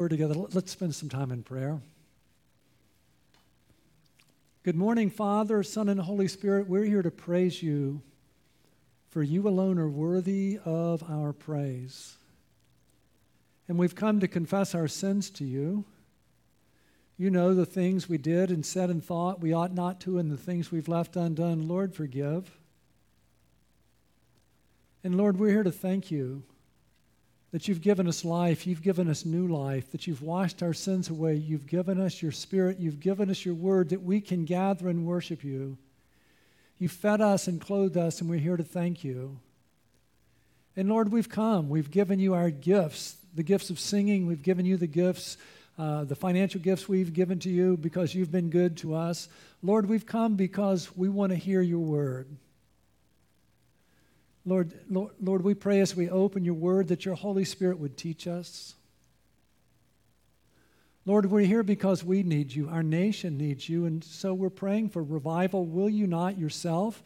We're together. Let's spend some time in prayer. Good morning, Father, Son, and Holy Spirit. We're here to praise you, for you alone are worthy of our praise. And we've come to confess our sins to you. You know the things we did and said and thought we ought not to, and the things we've left undone. Lord, forgive. And Lord, we're here to thank you that you've given us life, you've given us new life, that you've washed our sins away, you've given us your spirit, you've given us your word, that we can gather and worship you. You fed us and clothed us, and we're here to thank you. And Lord, we've come. We've given you our gifts, the gifts of singing. We've given you the gifts, uh, the financial gifts we've given to you because you've been good to us. Lord, we've come because we want to hear your word. Lord, Lord, Lord, we pray as we open your word that your Holy Spirit would teach us. Lord, we're here because we need you. Our nation needs you. And so we're praying for revival. Will you not yourself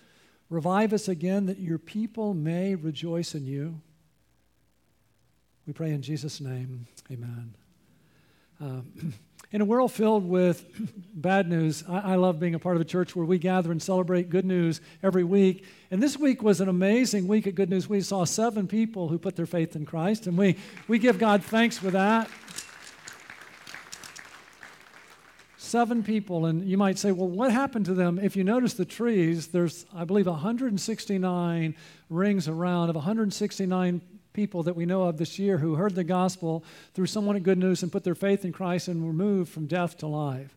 revive us again that your people may rejoice in you? We pray in Jesus' name. Amen. Um, In a world filled with bad news, I, I, love being a part of a church where we gather and celebrate good news every week. And this week was an amazing week at Good News. We saw seven people who put their faith in Christ, and we, we give God thanks for that. Seven people, and you might say, well, what happened to them? If you notice the trees, there's, I believe, 169 rings around of 169 people that we know of this year who heard the gospel through someone at Good News and put their faith in Christ and were moved from death to life.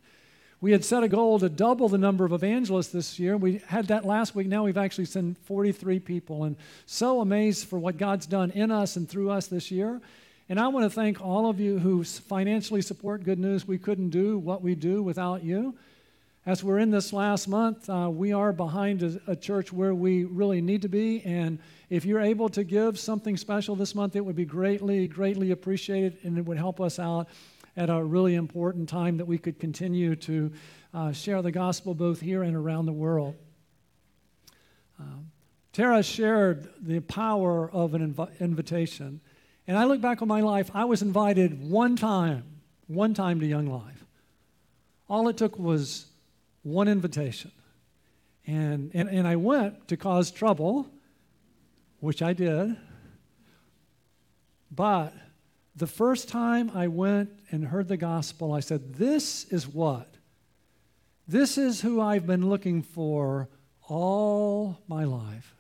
We had set a goal to double the number of evangelists this year. We had that last week. Now we've actually sent 43 people, and so amazed for what God's done in us and through us this year. And I want to thank all of you who financially support Good News. We couldn't do what we do without you. As we're in this last month, uh, we are behind a, a church where we really need to be, and if you're able to give something special this month, it would be greatly, greatly appreciated, and it would help us out at a really important time that we could continue to uh, share the gospel both here and around the world. Um, Tara shared the power of an inv- invitation. And I look back on my life, I was invited one time, one time to Young Life. All it took was one invitation. And, and, and I went to cause trouble which I did. But the first time I went and heard the gospel, I said, This is what? This is who I've been looking for all my life.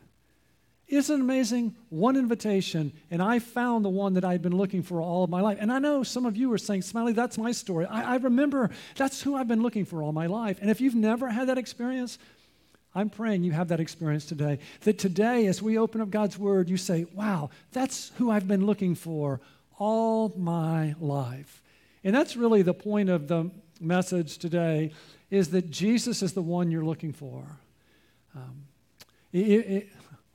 Isn't it amazing? One invitation, and I found the one that I'd been looking for all of my life. And I know some of you are saying, Smiley, that's my story. I, I remember that's who I've been looking for all my life. And if you've never had that experience, I'm praying you have that experience today. That today, as we open up God's Word, you say, wow, that's who I've been looking for all my life. And that's really the point of the message today is that Jesus is the one you're looking for. Um, it, it,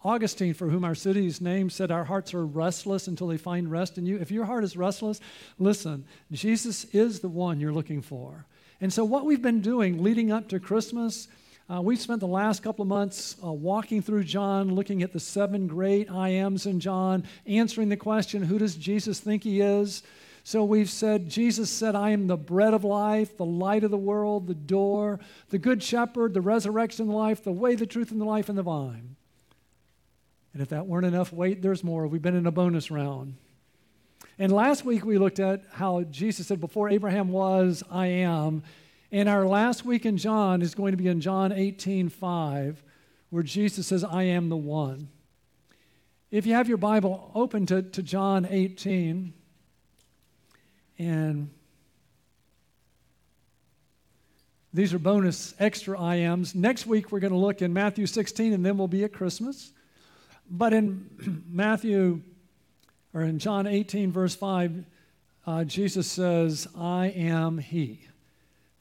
Augustine, for whom our city is named, said, Our hearts are restless until they find rest in you. If your heart is restless, listen, Jesus is the one you're looking for. And so, what we've been doing leading up to Christmas uh, we've spent the last couple of months uh, walking through John, looking at the seven great I ams in John, answering the question who does Jesus think he is? So we've said, Jesus said, I am the bread of life, the light of the world, the door, the good shepherd, the resurrection life, the way, the truth, and the life, and the vine. And if that weren't enough, wait, there's more. We've been in a bonus round. And last week we looked at how Jesus said, Before Abraham was, I am. And our last week in John is going to be in John 18 5, where Jesus says, I am the one. If you have your Bible, open to, to John 18. And these are bonus extra I ams. Next week, we're going to look in Matthew 16, and then we'll be at Christmas. But in Matthew, or in John 18, verse 5, uh, Jesus says, I am He.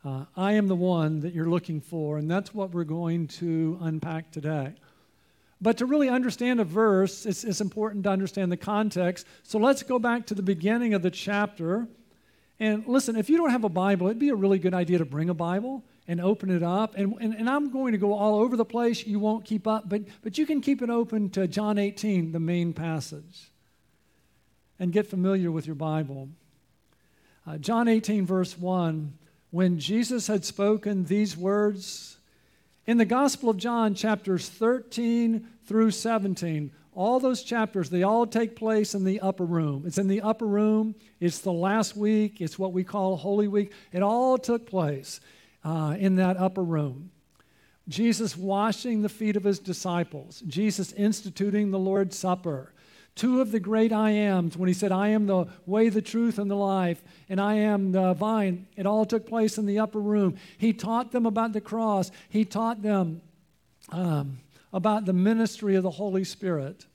Uh, I am the one that you're looking for, and that's what we're going to unpack today. But to really understand a verse, it's, it's, important to understand the context. So let's go back to the beginning of the chapter. And listen, if you don't have a Bible, it'd be a really good idea to bring a Bible and open it up. And, and, and I'm going to go all over the place. You won't keep up, but, but you can keep it open to John 18, the main passage, and get familiar with your Bible. Uh, John 18, verse 1, when Jesus had spoken these words, in the Gospel of John, chapters 13 through 17, all those chapters, they all take place in the upper room. It's in the upper room. It's the last week. It's what we call Holy Week. It all took place uh, in that upper room. Jesus washing the feet of his disciples, Jesus instituting the Lord's Supper, two of the great I ams when he said, I am the way, the truth, and the life, and I am the vine. It all took place in the upper room. He taught them about the cross, he taught them um, about the ministry of the Holy Spirit.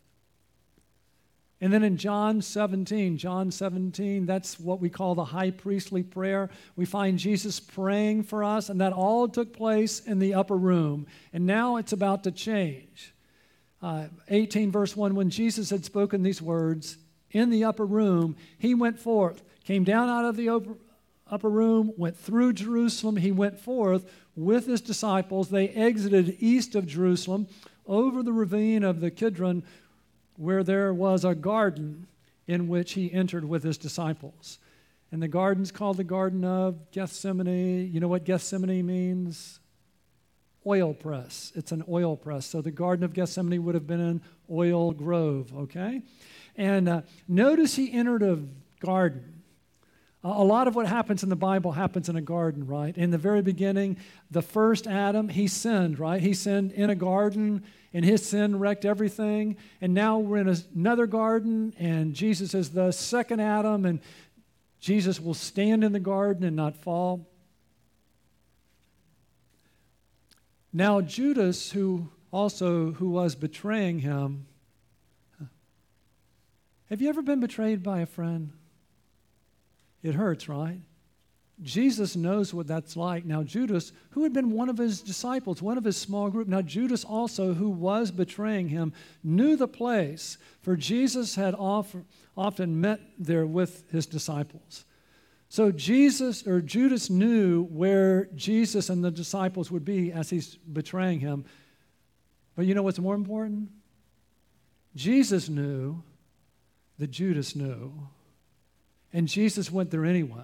And then in John 17, John 17, that's what we call the high priestly prayer. We find Jesus praying for us, and that all took place in the upper room. And now it's about to change. Uh, 18, verse 1 When Jesus had spoken these words in the upper room, he went forth, came down out of the upper, upper room, went through Jerusalem. He went forth with his disciples. They exited east of Jerusalem over the ravine of the Kidron where there was a garden in which he entered with his disciples. And the garden's called the Garden of Gethsemane. You know what Gethsemane means? Oil press. It's an oil press. So the Garden of Gethsemane would have been an oil grove, okay? And uh, notice he entered a garden. A lot of what happens in the Bible happens in a garden, right? In the very beginning, the first Adam, he sinned, right? He sinned in a garden and his sin wrecked everything. And now we're in another garden, and Jesus is the second Adam, and Jesus will stand in the garden and not fall. Now, Judas, who also who was betraying him, have you ever been betrayed by a friend? It hurts, right? Jesus knows what that's like. Now, Judas, who had been one of his disciples, one of his small group, now Judas also, who was betraying him, knew the place, for Jesus had often met there with his disciples. So Jesus or Judas knew where Jesus and the disciples would be as he's betraying him. But you know what's more important? Jesus knew that Judas knew. And Jesus went there anyway.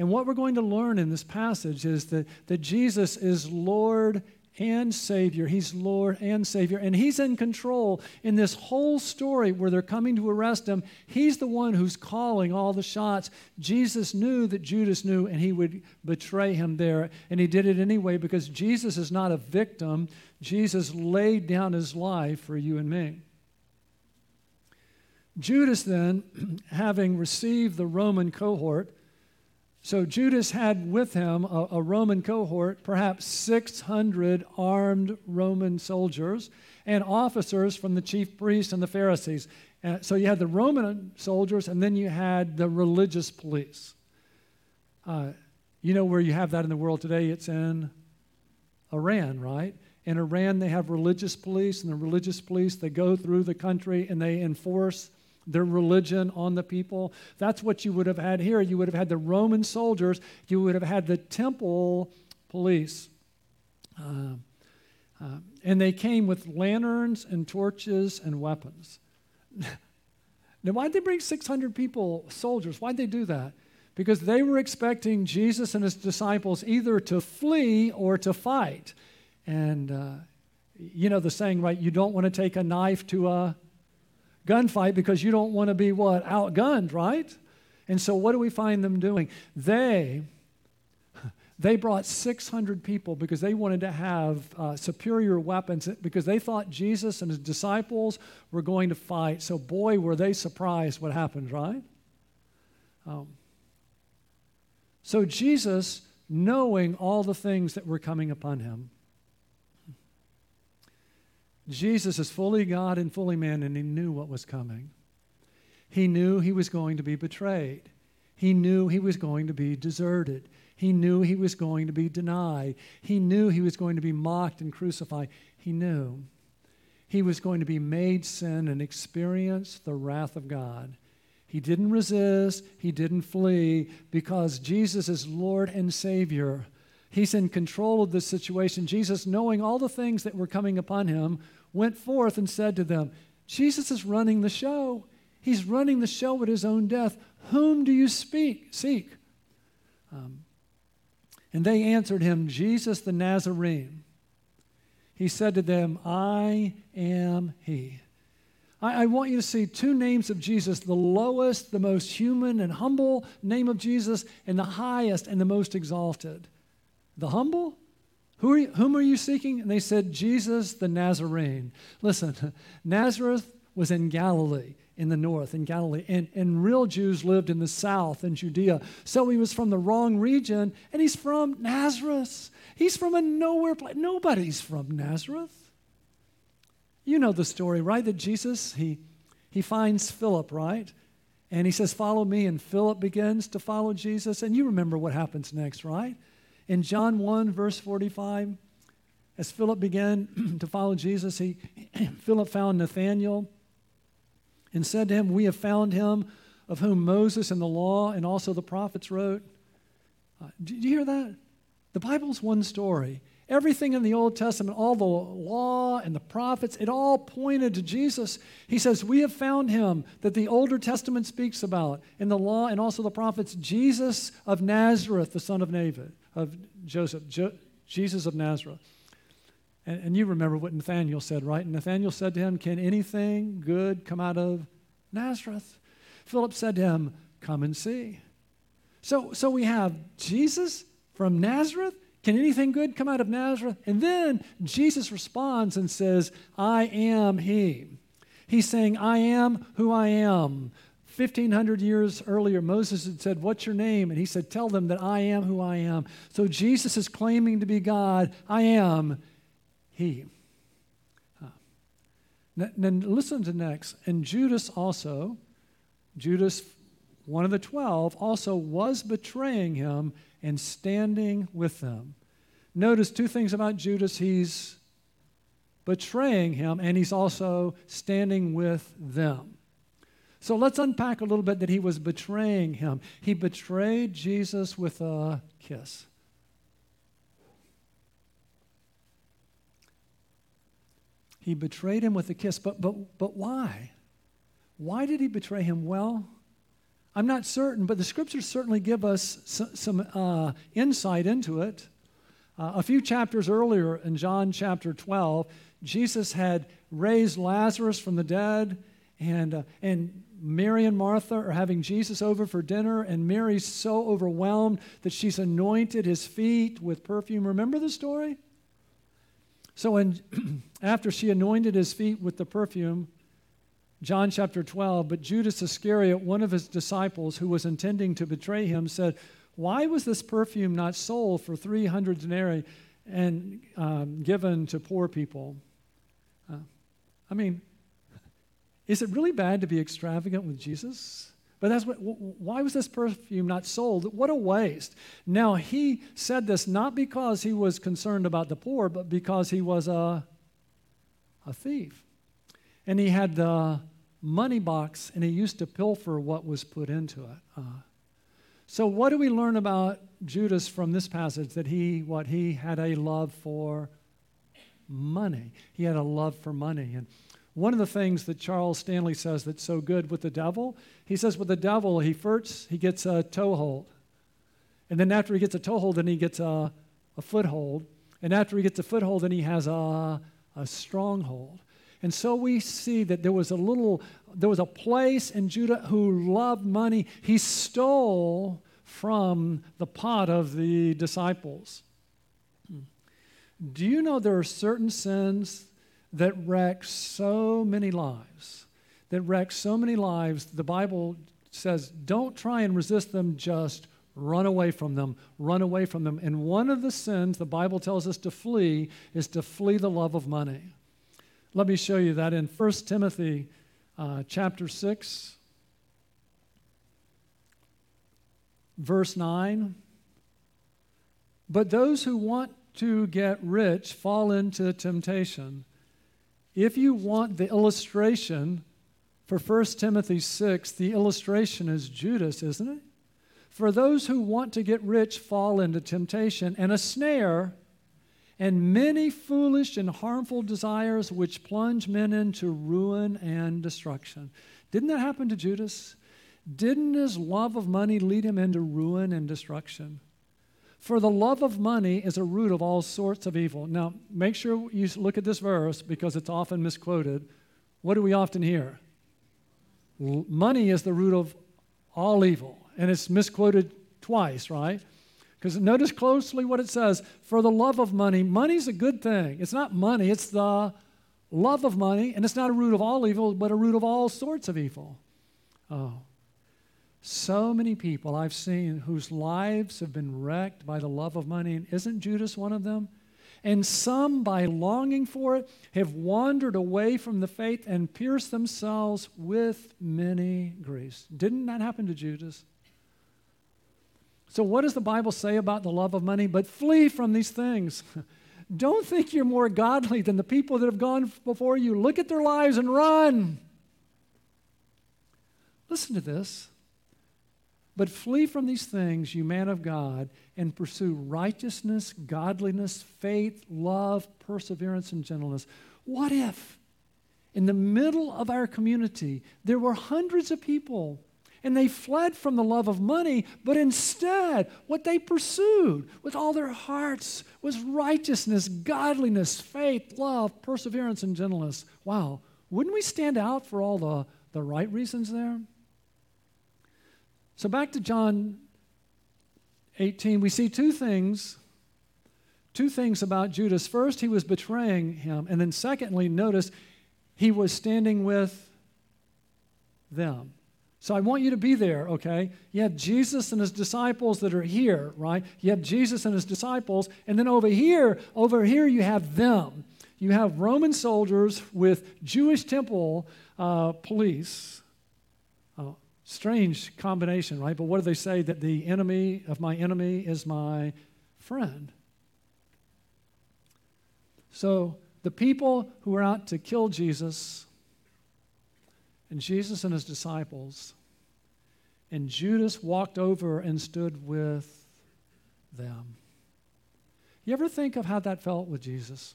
And what we're going to learn in this passage is that, that Jesus is Lord and Savior. He's Lord and Savior. And He's in control in this whole story where they're coming to arrest Him. He's the one who's calling all the shots. Jesus knew that Judas knew, and He would betray Him there. And He did it anyway because Jesus is not a victim. Jesus laid down His life for you and me. Judas, then, having received the Roman cohort, so Judas had with him a, a, Roman cohort, perhaps 600 armed Roman soldiers and officers from the chief priests and the Pharisees. Uh, so you had the Roman soldiers, and then you had the religious police. Uh, you know where you have that in the world today? It's in Iran, right? In Iran, they have religious police, and the religious police, they go through the country and they enforce their religion on the people. That's what you would have had here. You would have had the Roman soldiers, you would have had the temple police. Uh, uh, and they came with lanterns and torches and weapons. now, why'd they bring 600 people, soldiers? Why'd they do that? Because they were expecting Jesus and his disciples either to flee or to fight. And uh, you know the saying, right? You don't want to take a knife to a gunfight because you don't want to be what? Outgunned, right? And so what do we find them doing? They they brought 600 people because they wanted to have uh, superior weapons because they thought Jesus and his disciples were going to fight. So, boy, were they surprised what happened, right? Um, so, Jesus, knowing all the things that were coming upon him, Jesus is fully God and fully man, and he knew what was coming. He knew he was going to be betrayed. He knew he was going to be deserted. He knew he was going to be denied. He knew he was going to be mocked and crucified. He knew he was going to be made sin and experience the wrath of God. He didn't resist, he didn't flee because Jesus is Lord and Savior. He's in control of the situation. Jesus, knowing all the things that were coming upon him, went forth and said to them, Jesus is running the show. He's running the show at his own death. Whom do you speak, seek? Um, and they answered him, Jesus the Nazarene. He said to them, I am he. I, I, want you to see two names of Jesus the lowest, the most human and humble name of Jesus, and the highest and the most exalted. The humble? Who are you, whom are you seeking? And they said, Jesus the Nazarene. Listen, Nazareth was in Galilee in the north, in Galilee, and, and real Jews lived in the south, in Judea. So he was from the wrong region, and he's from Nazareth. He's from a nowhere place. Nobody's from Nazareth. You know the story, right? That Jesus, he, he finds Philip, right? And he says, Follow me. And Philip begins to follow Jesus. And you remember what happens next, right? In John 1, verse 45, as Philip began to follow Jesus, he, Philip found Nathanael and said to him, We have found him of whom Moses and the law and also the prophets wrote. Uh, did you hear that? The Bible's one story. Everything in the Old Testament, all the law and the prophets, it all pointed to Jesus. He says, We have found him that the Older Testament speaks about in the law and also the prophets, Jesus of Nazareth, the son of David, of Joseph, jo- Jesus of Nazareth. And, and you remember what Nathanael said, right? And Nathanael said to him, Can anything good come out of Nazareth? Philip said to him, Come and see. So, so we have Jesus from Nazareth. Can anything good come out of Nazareth? And then Jesus responds and says, I am He. He's saying, I am who I am. 1500 years earlier, Moses had said, What's your name? And he said, Tell them that I am who I am. So Jesus is claiming to be God. I am he. Then listen to next. And Judas also, Judas, one of the twelve, also was betraying him and standing with them. Notice two things about Judas. He's betraying him and he's also standing with them. So let's unpack a little bit that he was betraying him. He betrayed Jesus with a kiss. He betrayed him with a kiss. But, but, but why? Why did he betray him? Well, I'm not certain, but the scriptures certainly give us some, uh, insight into it. Uh, a few chapters earlier in John chapter 12, Jesus had raised Lazarus from the dead, and, uh, and Mary and Martha are having Jesus over for dinner, and Mary's so overwhelmed that she's anointed his feet with perfume. Remember the story? So, when, after she anointed his feet with the perfume, John chapter 12, but Judas Iscariot, one of his disciples who was intending to betray him, said, Why was this perfume not sold for 300 denarii and um, given to poor people? Uh, I mean, is it really bad to be extravagant with Jesus? But that's what, why was this perfume not sold? What a waste. Now, he said this not because he was concerned about the poor, but because he was a, a thief. And he had the money box and he used to pilfer what was put into it. Uh, so, what do we learn about Judas from this passage? That he, what, he had a love for money. He had a love for money. And one of the things that Charles Stanley says that's so good with the devil, he says with the devil, he first he gets a toehold. And then after he gets a toehold, then he gets a, a foothold. And after he gets a foothold, then he has a, a stronghold. And so we see that there was a little, there was a place in Judas who loved money. He stole from the pot of the disciples. Do you know there are certain sins that wreck so many lives, that wreck so many lives, the Bible says, don't try and resist them, just run away from them, run away from them. And one of the sins the Bible tells us to flee is to flee the love of money. Let me show you that in 1 Timothy uh, chapter 6, verse 9. But those who want to get rich fall into temptation if you want the illustration for 1 Timothy 6, the illustration is Judas, isn't it? For those who want to get rich fall into temptation and a snare and many foolish and harmful desires which plunge men into ruin and destruction. Didn't that happen to Judas? Didn't his love of money lead him into ruin and destruction? For the love of money is a root of all sorts of evil. Now, make sure you look at this verse because it's often misquoted. What do we often hear? Money is the root of all evil. And it's misquoted twice, right? Because notice closely what it says for the love of money. Money's a good thing. It's not money, it's the love of money. And it's not a root of all evil, but a root of all sorts of evil. Oh. So many people I've seen whose lives have been wrecked by the love of money, and isn't Judas one of them? And some, by longing for it, have wandered away from the faith and pierced themselves with many griefs. Didn't that happen to Judas? So, what does the Bible say about the love of money? But flee from these things. Don't think you're more godly than the people that have gone before you. Look at their lives and run. Listen to this. But flee from these things, you man of God, and pursue righteousness, godliness, faith, love, perseverance, and gentleness. What if in the middle of our community there were hundreds of people and they fled from the love of money, but instead, what they pursued with all their hearts was righteousness, godliness, faith, love, perseverance, and gentleness. Wow, wouldn't we stand out for all the, the right reasons there? So back to John 18, we see two things. Two things about Judas. First, he was betraying him. And then, secondly, notice he was standing with them. So I want you to be there, okay? You have Jesus and his disciples that are here, right? You have Jesus and his disciples, and then over here, over here you have them. You have Roman soldiers with Jewish temple uh, police, Strange combination, right? But what do they say? That the enemy of my enemy is my friend. So the people who were out to kill Jesus, and Jesus and his disciples, and Judas walked over and stood with them. You ever think of how that felt with Jesus?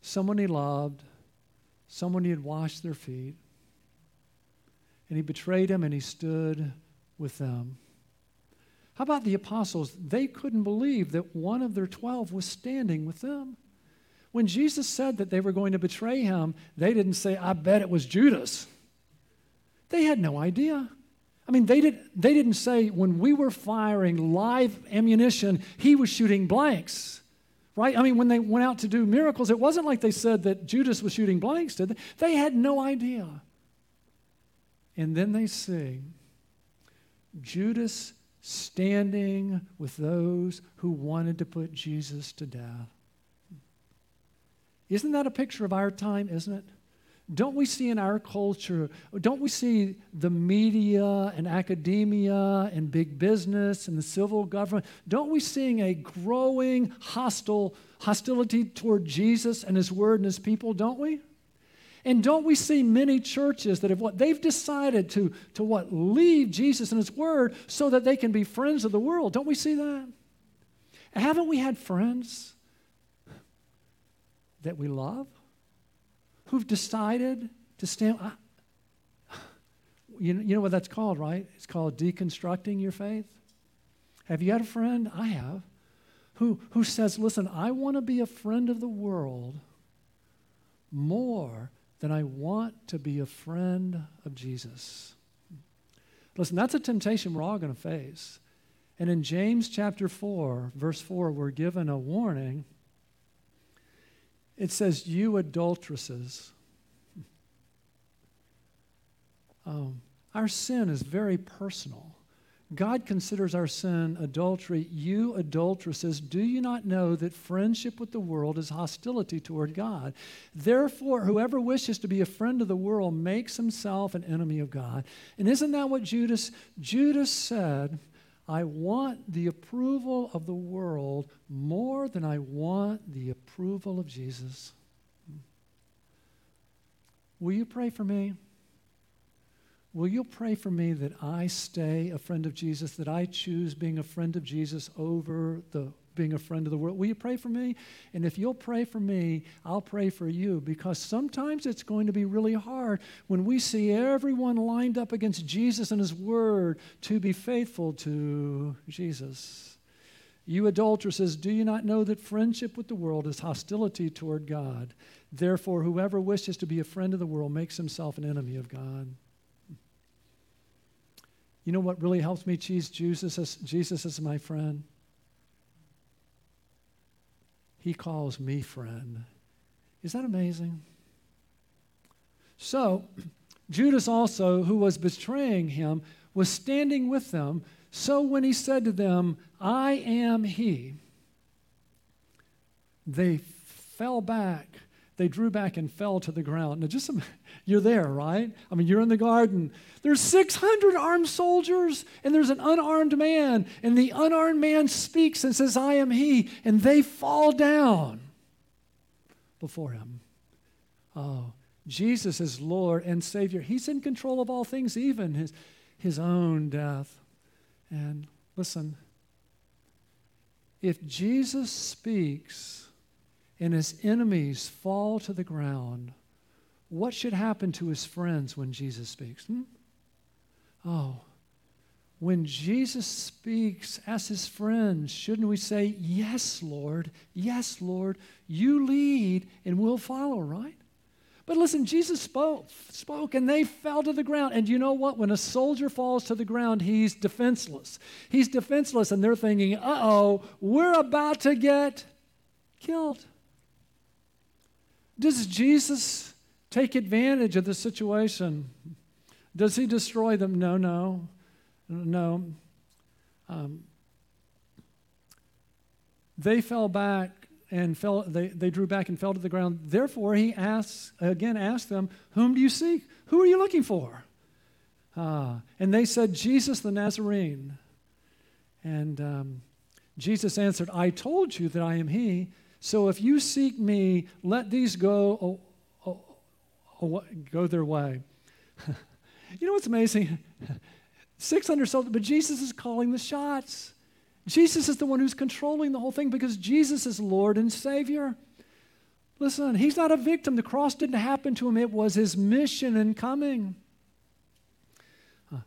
Someone he loved, someone he had washed their feet and he betrayed him and he stood with them. How about the apostles? They couldn't believe that one of their 12 was standing with them. When Jesus said that they were going to betray him, they didn't say, I bet it was Judas. They had no idea. I mean, they, did, they didn't say when we were firing live ammunition, he was shooting blanks, right? I mean, when they went out to do miracles, it wasn't like they said that Judas was shooting blanks, did they? They had no idea. And then they sing Judas standing with those who wanted to put Jesus to death. Isn't that a picture of our time, isn't it? Don't we see in our culture, don't we see the media and academia and big business and the civil government, don't we see a growing hostile hostility toward Jesus and his word and his people, don't we? And don't we see many churches that have what they've decided to, to what leave Jesus and his word so that they can be friends of the world? Don't we see that? Haven't we had friends that we love who've decided to stand? you, know, you know what that's called, right? It's called deconstructing your faith. Have you had a friend? I have. Who, who says, listen, I want to be a friend of the world more than I want to be a friend of Jesus. Listen, that's a temptation we're all going to face. And in James chapter 4, verse 4, we're given a warning. It says, You adulteresses. Um, our sin is very personal. God considers our sin adultery. You adulteresses, do you not know that friendship with the world is hostility toward God? Therefore, whoever wishes to be a friend of the world makes himself an enemy of God. And isn't that what Judas? Judas said, I want the approval of the world more than I want the approval of Jesus. Will you pray for me? Will you pray for me that I stay a friend of Jesus, that I choose being a friend of Jesus over the being a friend of the world. Will you pray for me? And if you'll pray for me, I'll pray for you because sometimes it's going to be really hard when we see everyone lined up against Jesus and His Word to be faithful to Jesus. You adulteresses, do you not know that friendship with the world is hostility toward God? Therefore, whoever wishes to be a friend of the world makes himself an enemy of God. You know what really helps me choose Jesus as, Jesus as my friend? He calls me friend. Is that amazing? So, Judas also, who was betraying him, was standing with them. So when he said to them, I am he, they fell back they drew back and fell to the ground. Now, just you're there, right? I mean, you're in the garden. There's 600 armed soldiers, and there's an unarmed man, and the unarmed man speaks and says, I am he, and they fall down before him. Oh, Jesus is Lord and Savior. He's in control of all things, even his, his own death. And listen, if Jesus speaks, and his enemies fall to the ground, what should happen to his friends when Jesus speaks? Hmm? Oh, when Jesus speaks as his friends, shouldn't we say, Yes, Lord, yes, Lord, you lead and we'll follow, right? But listen, Jesus spoke, spoke, and they fell to the ground. And you know what? When a soldier falls to the ground, he's defenseless. He's defenseless, and they're thinking, uh oh, we're about to get killed. Does Jesus take advantage of the situation? Does he destroy them? No, no, no. Um, they fell back and fell, they, they drew back and fell to the ground. Therefore, he asks, again asked them, Whom do you seek? Who are you looking for? Uh, and they said, Jesus the Nazarene. And um, Jesus answered, I told you that I am he. So if you seek me, let these go, oh, oh, oh, go their way. you know what's amazing? 600 soldiers, but Jesus is calling the shots. Jesus is the one who's controlling the whole thing because Jesus is Lord and Savior. Listen, he's not a victim. The cross didn't happen to him, it was his mission and coming.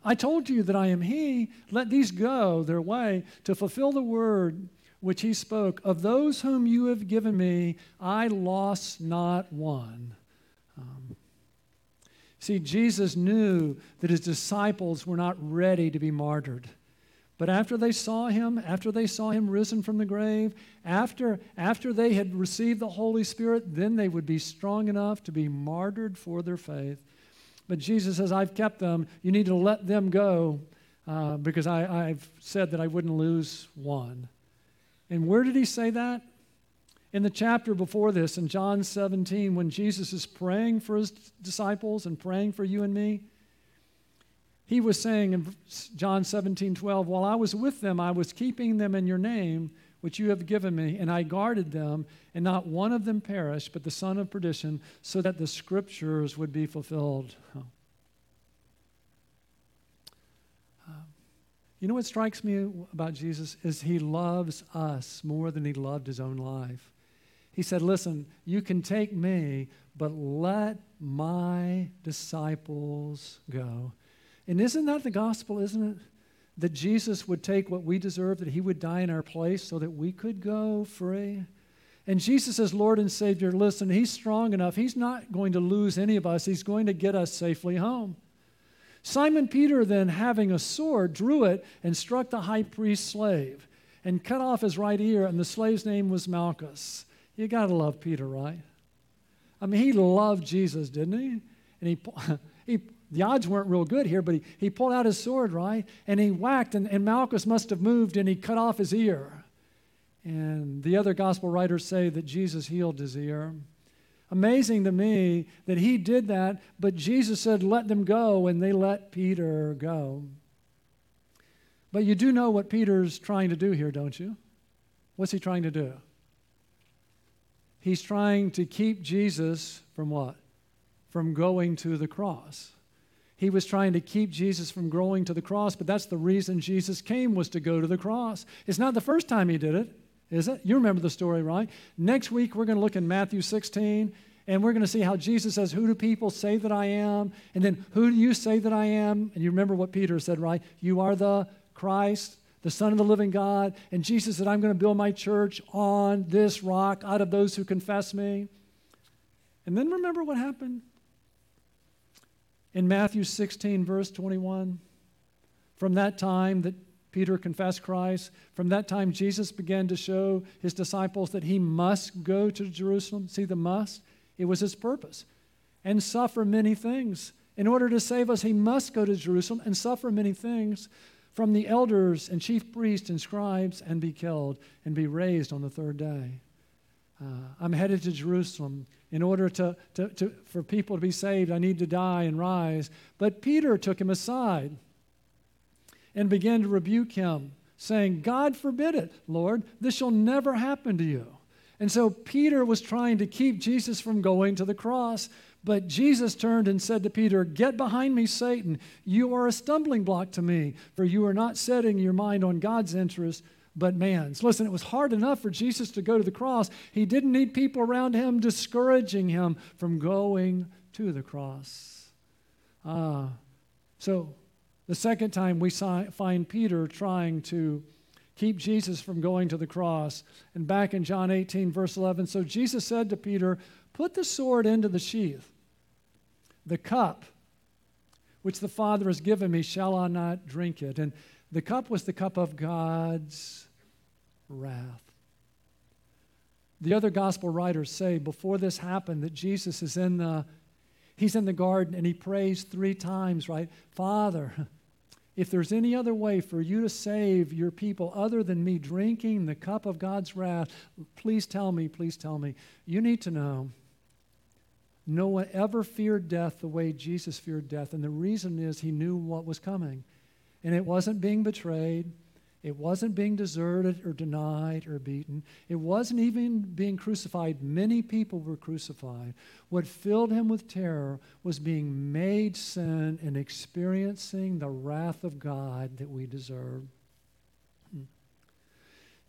I told you that I am He. Let these go their way to fulfill the word which he spoke, Of those whom you have given me, I lost not one. Um, see, Jesus knew that his disciples were not ready to be martyred. But after they saw him, after they saw him risen from the grave, after, after they had received the Holy Spirit, then they would be strong enough to be martyred for their faith. But Jesus says, I've kept them. You need to let them go uh, because I, I've said that I wouldn't lose one. And where did he say that? In the chapter before this, in John 17, when Jesus is praying for his disciples and praying for you and me, he was saying in John 17, 12, While I was with them, I was keeping them in your name, which you have given me, and I guarded them, and not one of them perished, but the son of perdition, so that the scriptures would be fulfilled. You know what strikes me about Jesus is he loves us more than he loved his own life. He said, Listen, you can take me, but let my disciples go. And isn't that the gospel, isn't it? That Jesus would take what we deserve, that he would die in our place so that we could go free. And Jesus as Lord and Savior, listen, he's strong enough. He's not going to lose any of us, he's going to get us safely home. Simon Peter, then, having a sword, drew it and struck the high priest's slave and cut off his right ear, and the slave's name was Malchus. You got to love Peter, right? I mean, he loved Jesus, didn't he? And he, he the odds weren't real good here, but he, he pulled out his sword, right? And he whacked, and, and Malchus must have moved, and he cut off his ear. And the other gospel writers say that Jesus healed his ear amazing to me that he did that, but Jesus said, let them go, and they let Peter go. But you do know what Peter's trying to do here, don't you? What's he trying to do? He's trying to keep Jesus from what? From going to the cross. He was trying to keep Jesus from going to the cross, but that's the reason Jesus came was to go to the cross. It's not the first time he did it, is it? You remember the story, right? Next week, we're going to look in Matthew 16, and we're going to see how Jesus says, Who do people say that I am? And then, Who do you say that I am? And you remember what Peter said, right? You are the Christ, the Son of the living God. And Jesus said, I'm going to build my church on this rock out of those who confess me. And then remember what happened? In Matthew 16, verse 21, from that time that Peter confessed Christ, from that time Jesus began to show his disciples that he must go to Jerusalem. See the must? It was his purpose. And suffer many things. In order to save us, he must go to Jerusalem and suffer many things from the elders and chief priests and scribes and be killed and be raised on the third day. Uh, I'm headed to Jerusalem in order to, to, to, for people to be saved. I need to die and rise. But Peter took him aside and began to rebuke him, saying, God forbid it, Lord, this shall never happen to you. And so Peter was trying to keep Jesus from going to the cross. But Jesus turned and said to Peter, Get behind me, Satan. You are a stumbling block to me, for you are not setting your mind on God's interest, but man's. Listen, it was hard enough for Jesus to go to the cross. He didn't need people around him discouraging him from going to the cross. Uh, so the second time we find Peter trying to keep Jesus from going to the cross. And back in John 18, verse 11, so Jesus said to Peter, Put the sword into the sheath. The cup which the Father has given me, shall I not drink it? And the cup was the cup of God's wrath. The other gospel writers say before this happened that Jesus is in the he's in the garden and he prays 3 times, right? Father, if there's any other way for you to save your people other than me drinking the cup of God's wrath, please tell me, please tell me. You need to know no one ever feared death the way Jesus feared death. And the reason is he knew what was coming. And it wasn't being betrayed, it wasn't being deserted or denied or beaten, it wasn't even being crucified. Many people were crucified. What filled him with terror was being made sin and experiencing the wrath of God that we deserve. Hmm.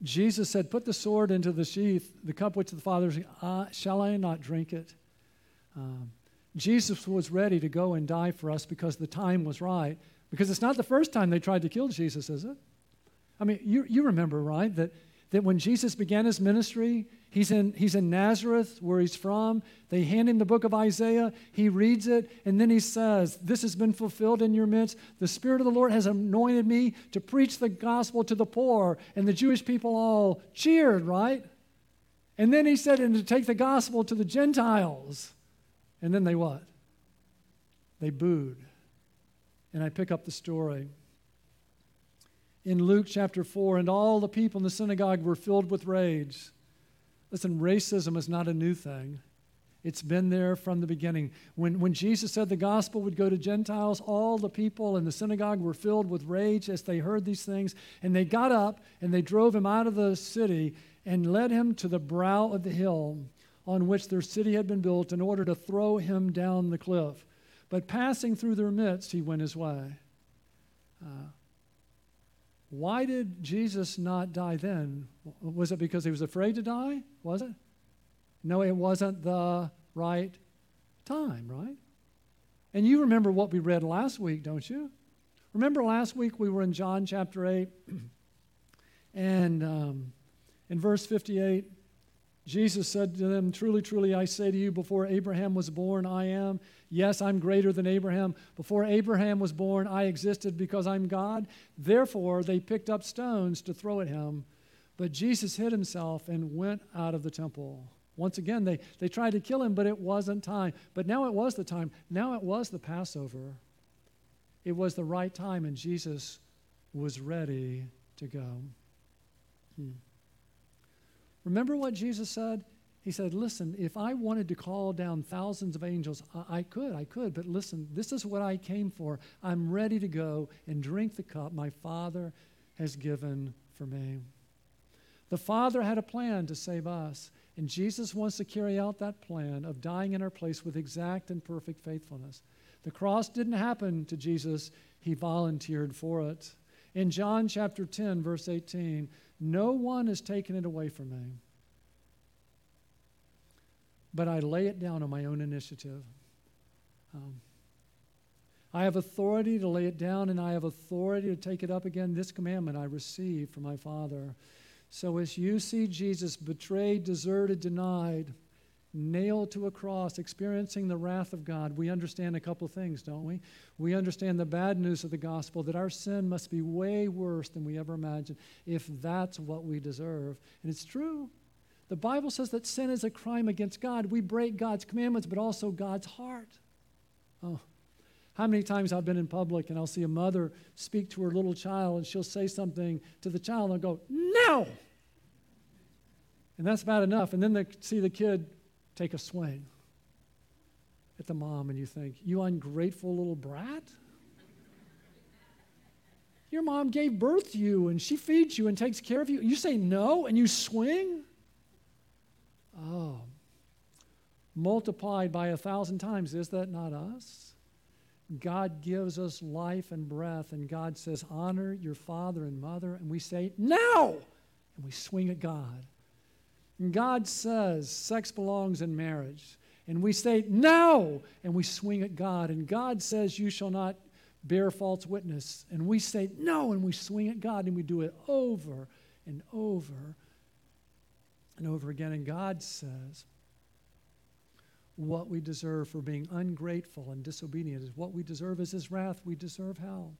Jesus said, Put the sword into the sheath, the cup which the Father, uh, shall I not drink it? Um, Jesus was ready to go and die for us because the time was right. Because it's not the first time they tried to kill Jesus, is it? I mean, you, you remember, right, that, that when Jesus began his ministry, he's in, he's in Nazareth, where he's from. They hand him the book of Isaiah. He reads it, and then he says, This has been fulfilled in your midst. The Spirit of the Lord has anointed me to preach the gospel to the poor. And the Jewish people all cheered, right? And then he said, And to take the gospel to the Gentiles. And then they what? They booed. And I pick up the story. In Luke chapter 4, and all the people in the synagogue were filled with rage. Listen, racism is not a new thing. It's been there from the beginning. When, when Jesus said the gospel would go to Gentiles, all the people in the synagogue were filled with rage as they heard these things. And they got up and they drove him out of the city and led him to the brow of the hill on which their city had been built in order to throw him down the cliff. But passing through their midst, he went his way. Uh, why did Jesus not die then? Was it because he was afraid to die? Was it? No, it wasn't the right time, right? And you remember what we read last week, don't you? Remember last week we were in John chapter 8, and um, in verse 58, Jesus said to them, Truly, truly, I say to you, before Abraham was born, I am. Yes, I'm greater than Abraham. Before Abraham was born, I existed because I'm God. Therefore, they picked up stones to throw at him. But Jesus hid himself and went out of the temple. Once again, they, they tried to kill him, but it wasn't time. But now it was the time. Now it was the Passover. It was the right time, and Jesus was ready to go. Hmm. Remember what Jesus said? He said, Listen, if I wanted to call down thousands of angels, I, I, could, I could, but listen, this is what I came for. I'm ready to go and drink the cup my Father has given for me. The Father had a plan to save us, and Jesus wants to carry out that plan of dying in our place with exact and perfect faithfulness. The cross didn't happen to Jesus, He volunteered for it. In John chapter 10, verse 18, no one has taken it away from me, but I lay it down on my own initiative. Um, I have authority to lay it down, and I have authority to take it up again. This commandment I received from my Father. So as you see Jesus betrayed, deserted, denied, nailed to a cross, experiencing the wrath of God, we understand a couple things, don't we? We understand the bad news of the gospel that our sin must be way worse than we ever imagined if that's what we deserve. And it's true. The Bible says that sin is a crime against God. We break God's commandments, but also God's heart. Oh, how many times I've been in public and I'll see a mother speak to her little child and she'll say something to the child and I'll go, No! And that's bad enough. And then they see the kid take a swing at the mom and you think, You ungrateful little brat? Your mom gave birth to you and she feeds you and takes care of you. You say no and you swing? Oh, multiplied by a thousand times. Is that not us? God gives us life and breath, and God says, Honor your father and mother. And we say, No! And we swing at God. And God says, Sex belongs in marriage. And we say, No! And we swing at God. And God says, You shall not bear false witness. And we say, No! And we swing at God. And we do it over and over and over again. And God says, what we deserve for being ungrateful and disobedient. Is what we deserve is his wrath. We deserve hell.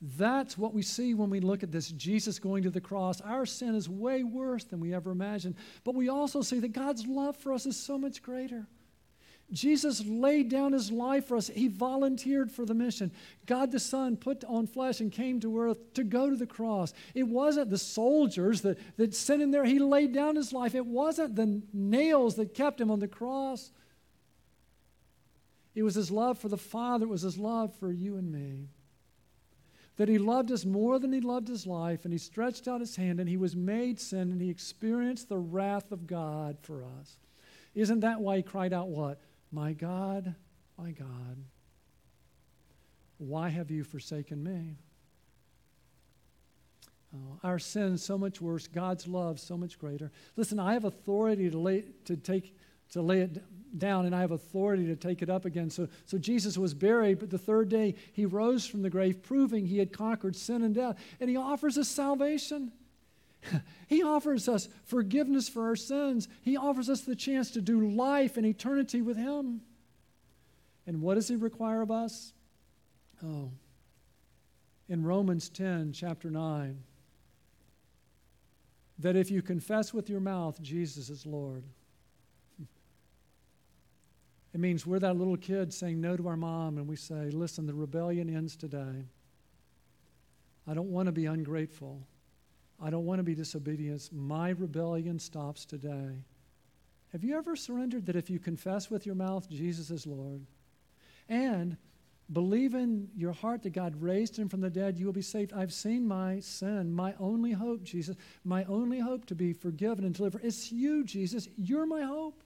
That's what we see when we look at this Jesus going to the cross. Our sin is way worse than we ever imagined. But we also see that God's love for us is so much greater. Jesus laid down his life for us. He volunteered for the mission. God the Son put on flesh and came to earth to go to the cross. It wasn't the soldiers that, that sent him there. He laid down his life. It wasn't the nails that kept him on the cross. It was his love for the Father, it was his love for you and me. That he loved us more than he loved his life, and he stretched out his hand, and he was made sin, and he experienced the wrath of God for us. Isn't that why he cried out, What? My God, my God, why have you forsaken me? Oh, our sin so much worse, God's love so much greater. Listen, I have authority to lay to take to lay it down, and I have authority to take it up again. So, so Jesus was buried, but the third day he rose from the grave, proving he had conquered sin and death. And he offers us salvation. he offers us forgiveness for our sins. He offers us the chance to do life and eternity with him. And what does he require of us? Oh, in Romans 10, chapter 9, that if you confess with your mouth Jesus is Lord, it means we're that little kid saying no to our mom, and we say, Listen, the rebellion ends today. I don't want to be ungrateful. I don't want to be disobedient. My rebellion stops today. Have you ever surrendered that if you confess with your mouth Jesus is Lord and believe in your heart that God raised him from the dead, you will be saved? I've seen my sin, my only hope, Jesus, my only hope to be forgiven and delivered. It's you, Jesus. You're my hope.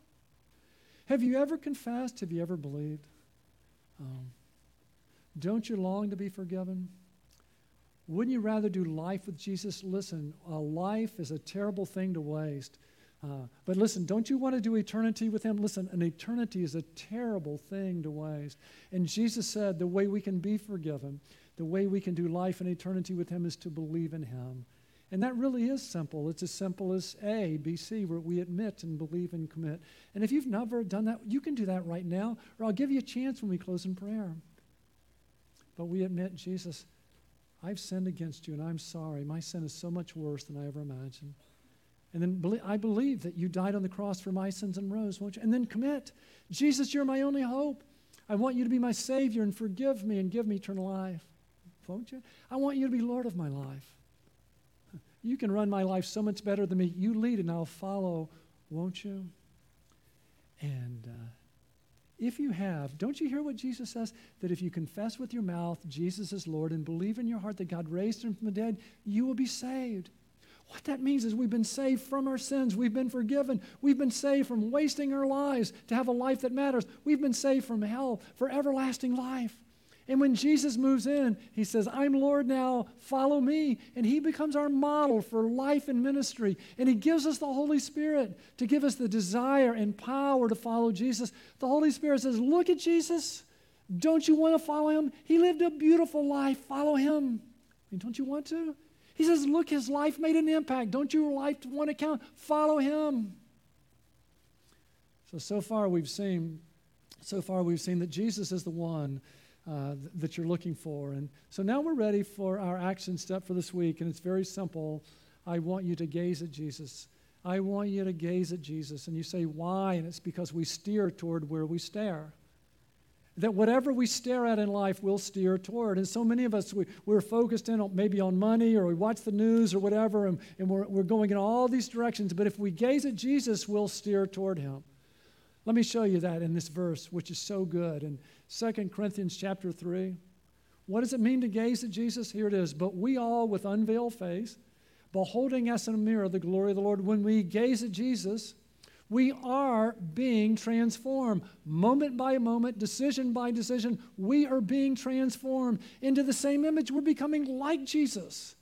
Have you ever confessed? Have you ever believed? Um, don't you long to be forgiven? Wouldn't you rather do life with Jesus? Listen, a life is a terrible thing to waste. Uh, but listen, don't you want to do eternity with Him? Listen, an eternity is a terrible thing to waste. And Jesus said the way we can be forgiven, the way we can do life and eternity with Him is to believe in Him. And that really is simple. It's as simple as A, B, C, where we admit and believe and commit. And if you've never done that, you can do that right now, or I'll give you a chance when we close in prayer. But we admit, Jesus, I've sinned against you and I'm sorry. My sin is so much worse than I ever imagined. And then I believe that you died on the cross for my sins and rose, won't you? And then commit. Jesus, you're my only hope. I want you to be my Savior and forgive me and give me eternal life. Won't you? I want you to be Lord of my life. You can run my life so much better than me. You lead and I'll follow, won't you? And uh, if you have, don't you hear what Jesus says? That if you confess with your mouth Jesus is Lord and believe in your heart that God raised him from the dead, you will be saved. What that means is we've been saved from our sins. We've been forgiven. We've been saved from wasting our lives to have a life that matters. We've been saved from hell for everlasting life. And when Jesus moves in, he says, I'm Lord now, follow me. And he becomes our model for life and ministry. And he gives us the Holy Spirit to give us the desire and power to follow Jesus. The Holy Spirit says, Look at Jesus. Don't you want to follow him? He lived a beautiful life. Follow him. I mean, don't you want to? He says, Look, his life made an impact. Don't your life want to count? Follow him. So, so far we've seen, so far we've seen that Jesus is the one uh, th- that you're looking for. And so now we're ready for our action step for this week, and it's very simple. I want you to gaze at Jesus. I want you to gaze at Jesus. And you say, why? And it's because we steer toward where we stare. That whatever we stare at in life, we'll steer toward. And so many of us, we, we're focused in on, maybe on money or we watch the news or whatever, and, and we're, we're going in all these directions. But if we gaze at Jesus, we'll steer toward him. Let me show you that in this verse, which is so good. In 2 Corinthians chapter 3, what does it mean to gaze at Jesus? Here it is. But we all, with unveiled face, beholding as in a mirror the glory of the Lord, when we gaze at Jesus, we are being transformed. Moment by moment, decision by decision, we are being transformed into the same image. We're becoming like Jesus.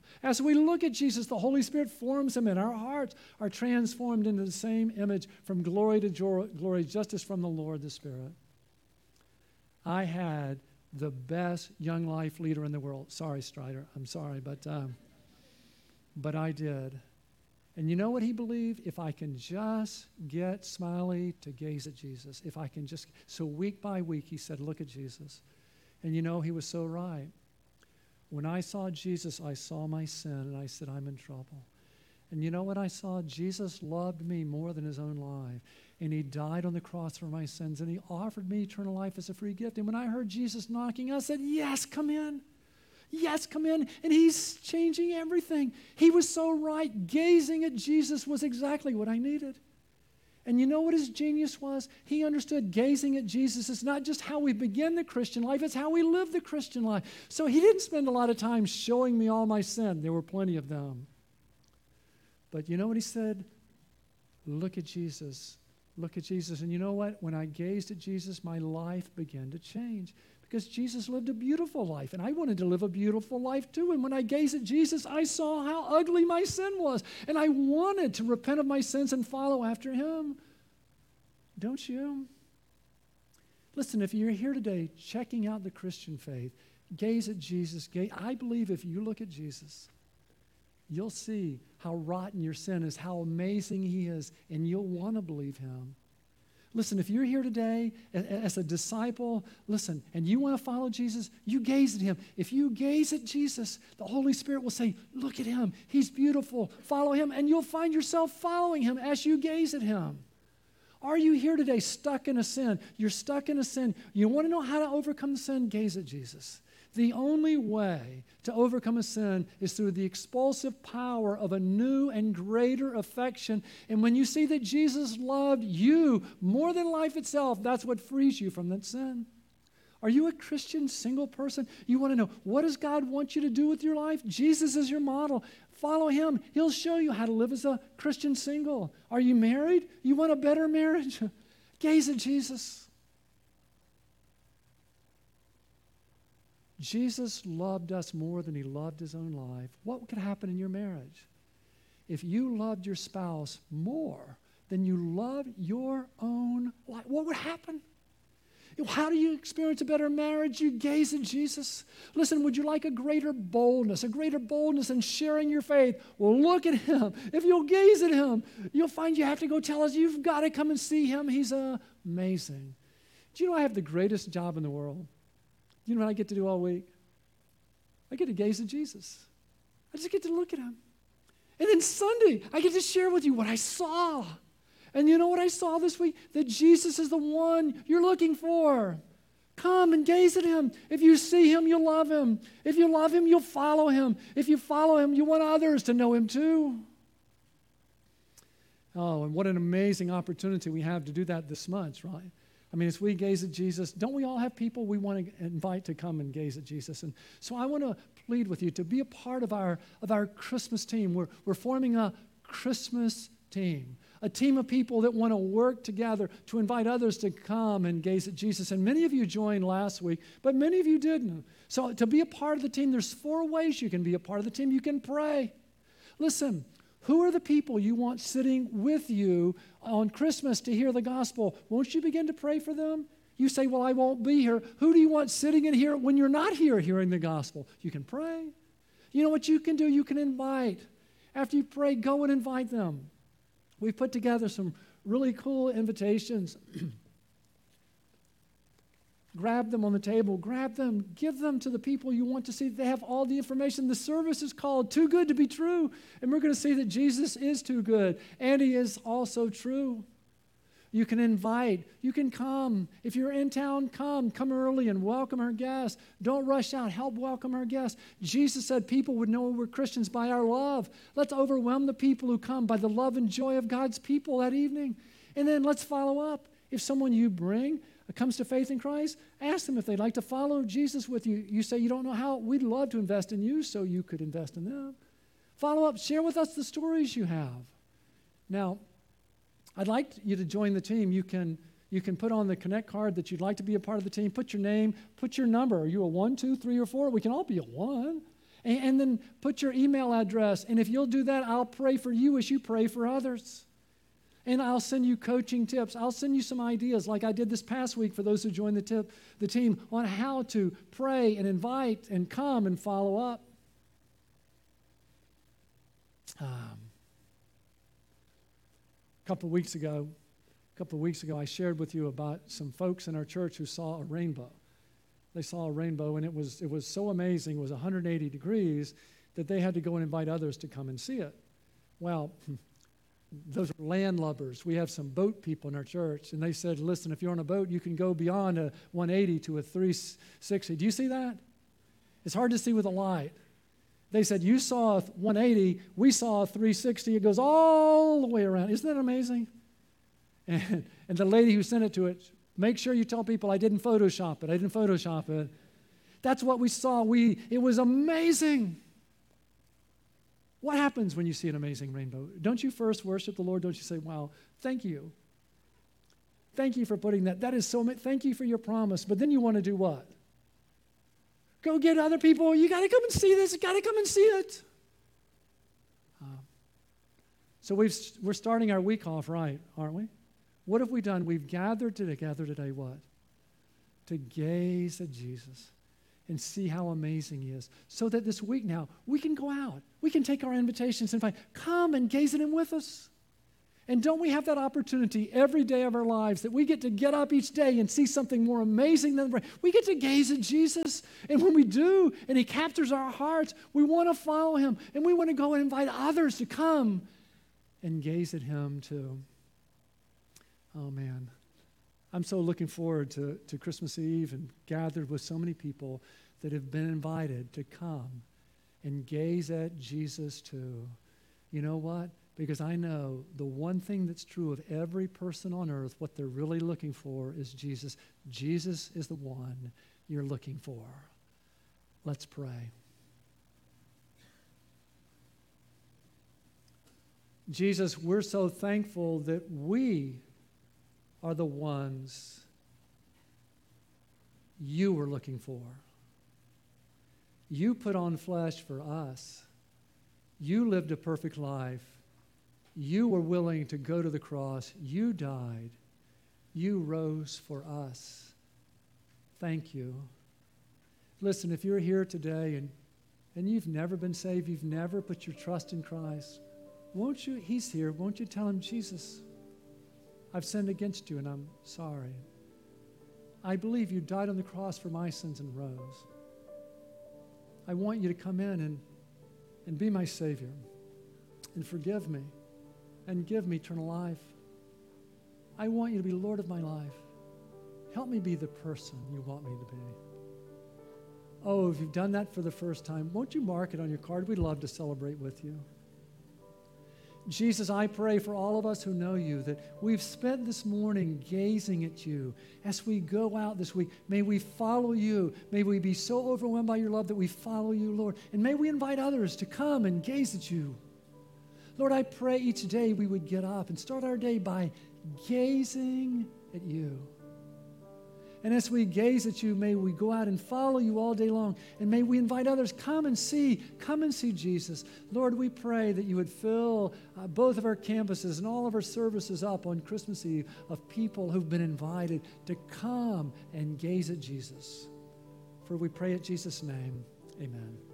As we look at Jesus, the Holy Spirit forms him, and our hearts are transformed into the same image from glory to glory, just as from the Lord the Spirit. I had the best young life leader in the world. Sorry, Strider. I'm sorry, but, um, but I did. And you know what he believed? If I can just get Smiley to gaze at Jesus, if I can just. So week by week, he said, Look at Jesus. And you know, he was so right. When I saw Jesus, I saw my sin and I said, I'm in trouble. And you know what I saw? Jesus loved me more than his own life. And he died on the cross for my sins and he offered me eternal life as a free gift. And when I heard Jesus knocking, I said, Yes, come in. Yes, come in. And he's changing everything. He was so right. Gazing at Jesus was exactly what I needed. And you know what his genius was? He understood gazing at Jesus is not just how we begin the Christian life, it's how we live the Christian life. So he didn't spend a lot of time showing me all my sin. There were plenty of them. But you know what he said? Look at Jesus. Look at Jesus. And you know what? When I gazed at Jesus, my life began to change because Jesus lived a beautiful life, and I wanted to live a beautiful life too. And when I gazed at Jesus, I saw how ugly my sin was, and I wanted to repent of my sins and follow after Him. Don't you? Listen, if you're here today checking out the Christian faith, gaze at Jesus. Gaze, I believe if you look at Jesus, you'll see how rotten your sin is, how amazing He is, and you'll want to believe Him. Listen, if you're here today as a disciple, listen, and you want to follow Jesus, you gaze at him. If you gaze at Jesus, the Holy Spirit will say, Look at him. He's beautiful. Follow him. And you'll find yourself following him as you gaze at him. Are you here today stuck in a sin? You're stuck in a sin. You want to know how to overcome the sin? Gaze at Jesus. The only way to overcome a sin is through the expulsive power of a new and greater affection. And when you see that Jesus loved you more than life itself, that's what frees you from that sin. Are you a Christian single person? You want to know what does God want you to do with your life? Jesus is your model. Follow him. He'll show you how to live as a Christian single. Are you married? You want a better marriage? Gaze at Jesus. Jesus loved us more than he loved his own life. What could happen in your marriage? If you loved your spouse more than you loved your own life, what would happen? How do you experience a better marriage? You gaze at Jesus. Listen, would you like a greater boldness, a greater boldness in sharing your faith? Well, look at him. If you'll gaze at him, you'll find you have to go tell us you've got to come and see him. He's amazing. Do you know I have the greatest job in the world? You know what I get to do all week? I get to gaze at Jesus. I just get to look at him. And then Sunday, I get to share with you what I saw. And you know what I saw this week? That Jesus is the one you're looking for. Come and gaze at him. If you see him, you'll love him. If you love him, you'll follow him. If you follow him, you want others to know him too. Oh, and what an amazing opportunity we have to do that this month, right? I mean, as we gaze at Jesus, don't we all have people we want to invite to come and gaze at Jesus? And so I want to plead with you to be a part of our, of our Christmas team. We're, we're forming a Christmas team. a team of people that want to work together to invite others to come and gaze at Jesus. And many of you joined last week, but many of you didn't. So, to be a part of the team, there's four ways you can be a part of the team. You can pray. Listen, who are the people you want sitting with you on Christmas to hear the gospel? Won't you begin to pray for them? You say, Well, I won't be here. Who do you want sitting in here when you're not here hearing the gospel? You can pray. You know what you can do? You can invite. After you pray, go and invite them. We've put together some really cool invitations. grab them on the table, grab them, give them to the people you want to see. They have all the information. The service is called Too Good to Be True. And we're going to see that Jesus is too good and he is also true. You can invite. You can come. If you're in town, come. Come early and welcome our guests. Don't rush out. Help welcome our guests. Jesus said people would know we're Christians by our love. Let's overwhelm the people who come by the love and joy of God's people that evening. And then let's follow up. If someone you bring comes to faith in Christ, ask them if they'd like to follow Jesus with you. You say you don't know how. We'd love to invest in you so you could invest in them. Follow up. Share with us the stories you have. Now, I'd like you to join the team. You can, you can put on the Connect card that you'd like to be a part of the team. Put your name, put your number. Are you a one, two, three, or four? We can all be a one. And, and then put your email address. And if you'll do that, I'll pray for you as you pray for others. And I'll send you coaching tips. I'll send you some ideas, like I did this past week for those who joined the, tip, the team, on how to pray and invite and come and follow up. Um, a couple of weeks ago, a couple of weeks ago, I shared with you about some folks in our church who saw a rainbow. They saw a rainbow, and it was, it was so amazing, it was 180 degrees, that they had to go and invite others to come and see it. Well, those are landlubbers. We have some boat people in our church, and they said, listen, if you're on a boat, you can go beyond a 180 to a 360. Do you see that? It's hard to see with a light. They said, You saw a 180, we saw a 360. It goes all the way around. Isn't that amazing? And, and the lady who sent it to it, make sure you tell people I didn't Photoshop it. I didn't Photoshop it. That's what we saw. We, it was amazing. What happens when you see an amazing rainbow? Don't you first worship the Lord? Don't you say, Wow, thank you. Thank you for putting that. That is so, thank you for your promise. But then you want to do what? Go get other people. You got to come and see this. You got to come and see it. Um, so we've, we're starting our week off right, aren't we? What have we done? We've gathered together today, what? To gaze at Jesus and see how amazing he is. So that this week now, we can go out. We can take our invitations and find, come and gaze at him with us. And don't we have that opportunity every day of our lives that we get to get up each day and see something more amazing than we get to gaze at Jesus? And when we do, and He captures our hearts, we want to follow Him and we want to go and invite others to come and gaze at Him too. Oh man, I'm so looking forward to, to Christmas Eve and gathered with so many people that have been invited to come and gaze at Jesus too. You know what? because I know the one thing that's true of every person on earth, what they're really looking for is Jesus. Jesus is the one you're looking for. Let's pray. Jesus, we're so thankful that we are the ones you were looking for. You put on flesh for us. You lived a perfect life. You were willing to go to the cross. You died. You rose for us. Thank you. Listen, if you're here today and, and you've never been saved, you've never put your trust in Christ, won't you? He's here. Won't you tell him, Jesus, I've sinned against you and I'm sorry. I believe you died on the cross for my sins and rose. I want you to come in and, and be my Savior and forgive me and give me eternal life. I want you to be Lord of my life. Help me be the person you want me to be. Oh, if you've done that for the first time, won't you mark it on your card? We'd love to celebrate with you. Jesus, I pray for all of us who know you that we've spent this morning gazing at you. As we go out this week, may we follow you. May we be so overwhelmed by your love that we follow you, Lord. And may we invite others to come and gaze at you. Lord, I pray each day we would get up and start our day by gazing at you. And as we gaze at you, may we go out and follow you all day long. And may we invite others, come and see, come and see Jesus. Lord, we pray that you would fill uh, both of our campuses and all of our services up on Christmas Eve of people who've been invited to come and gaze at Jesus. For we pray at Jesus' name, amen.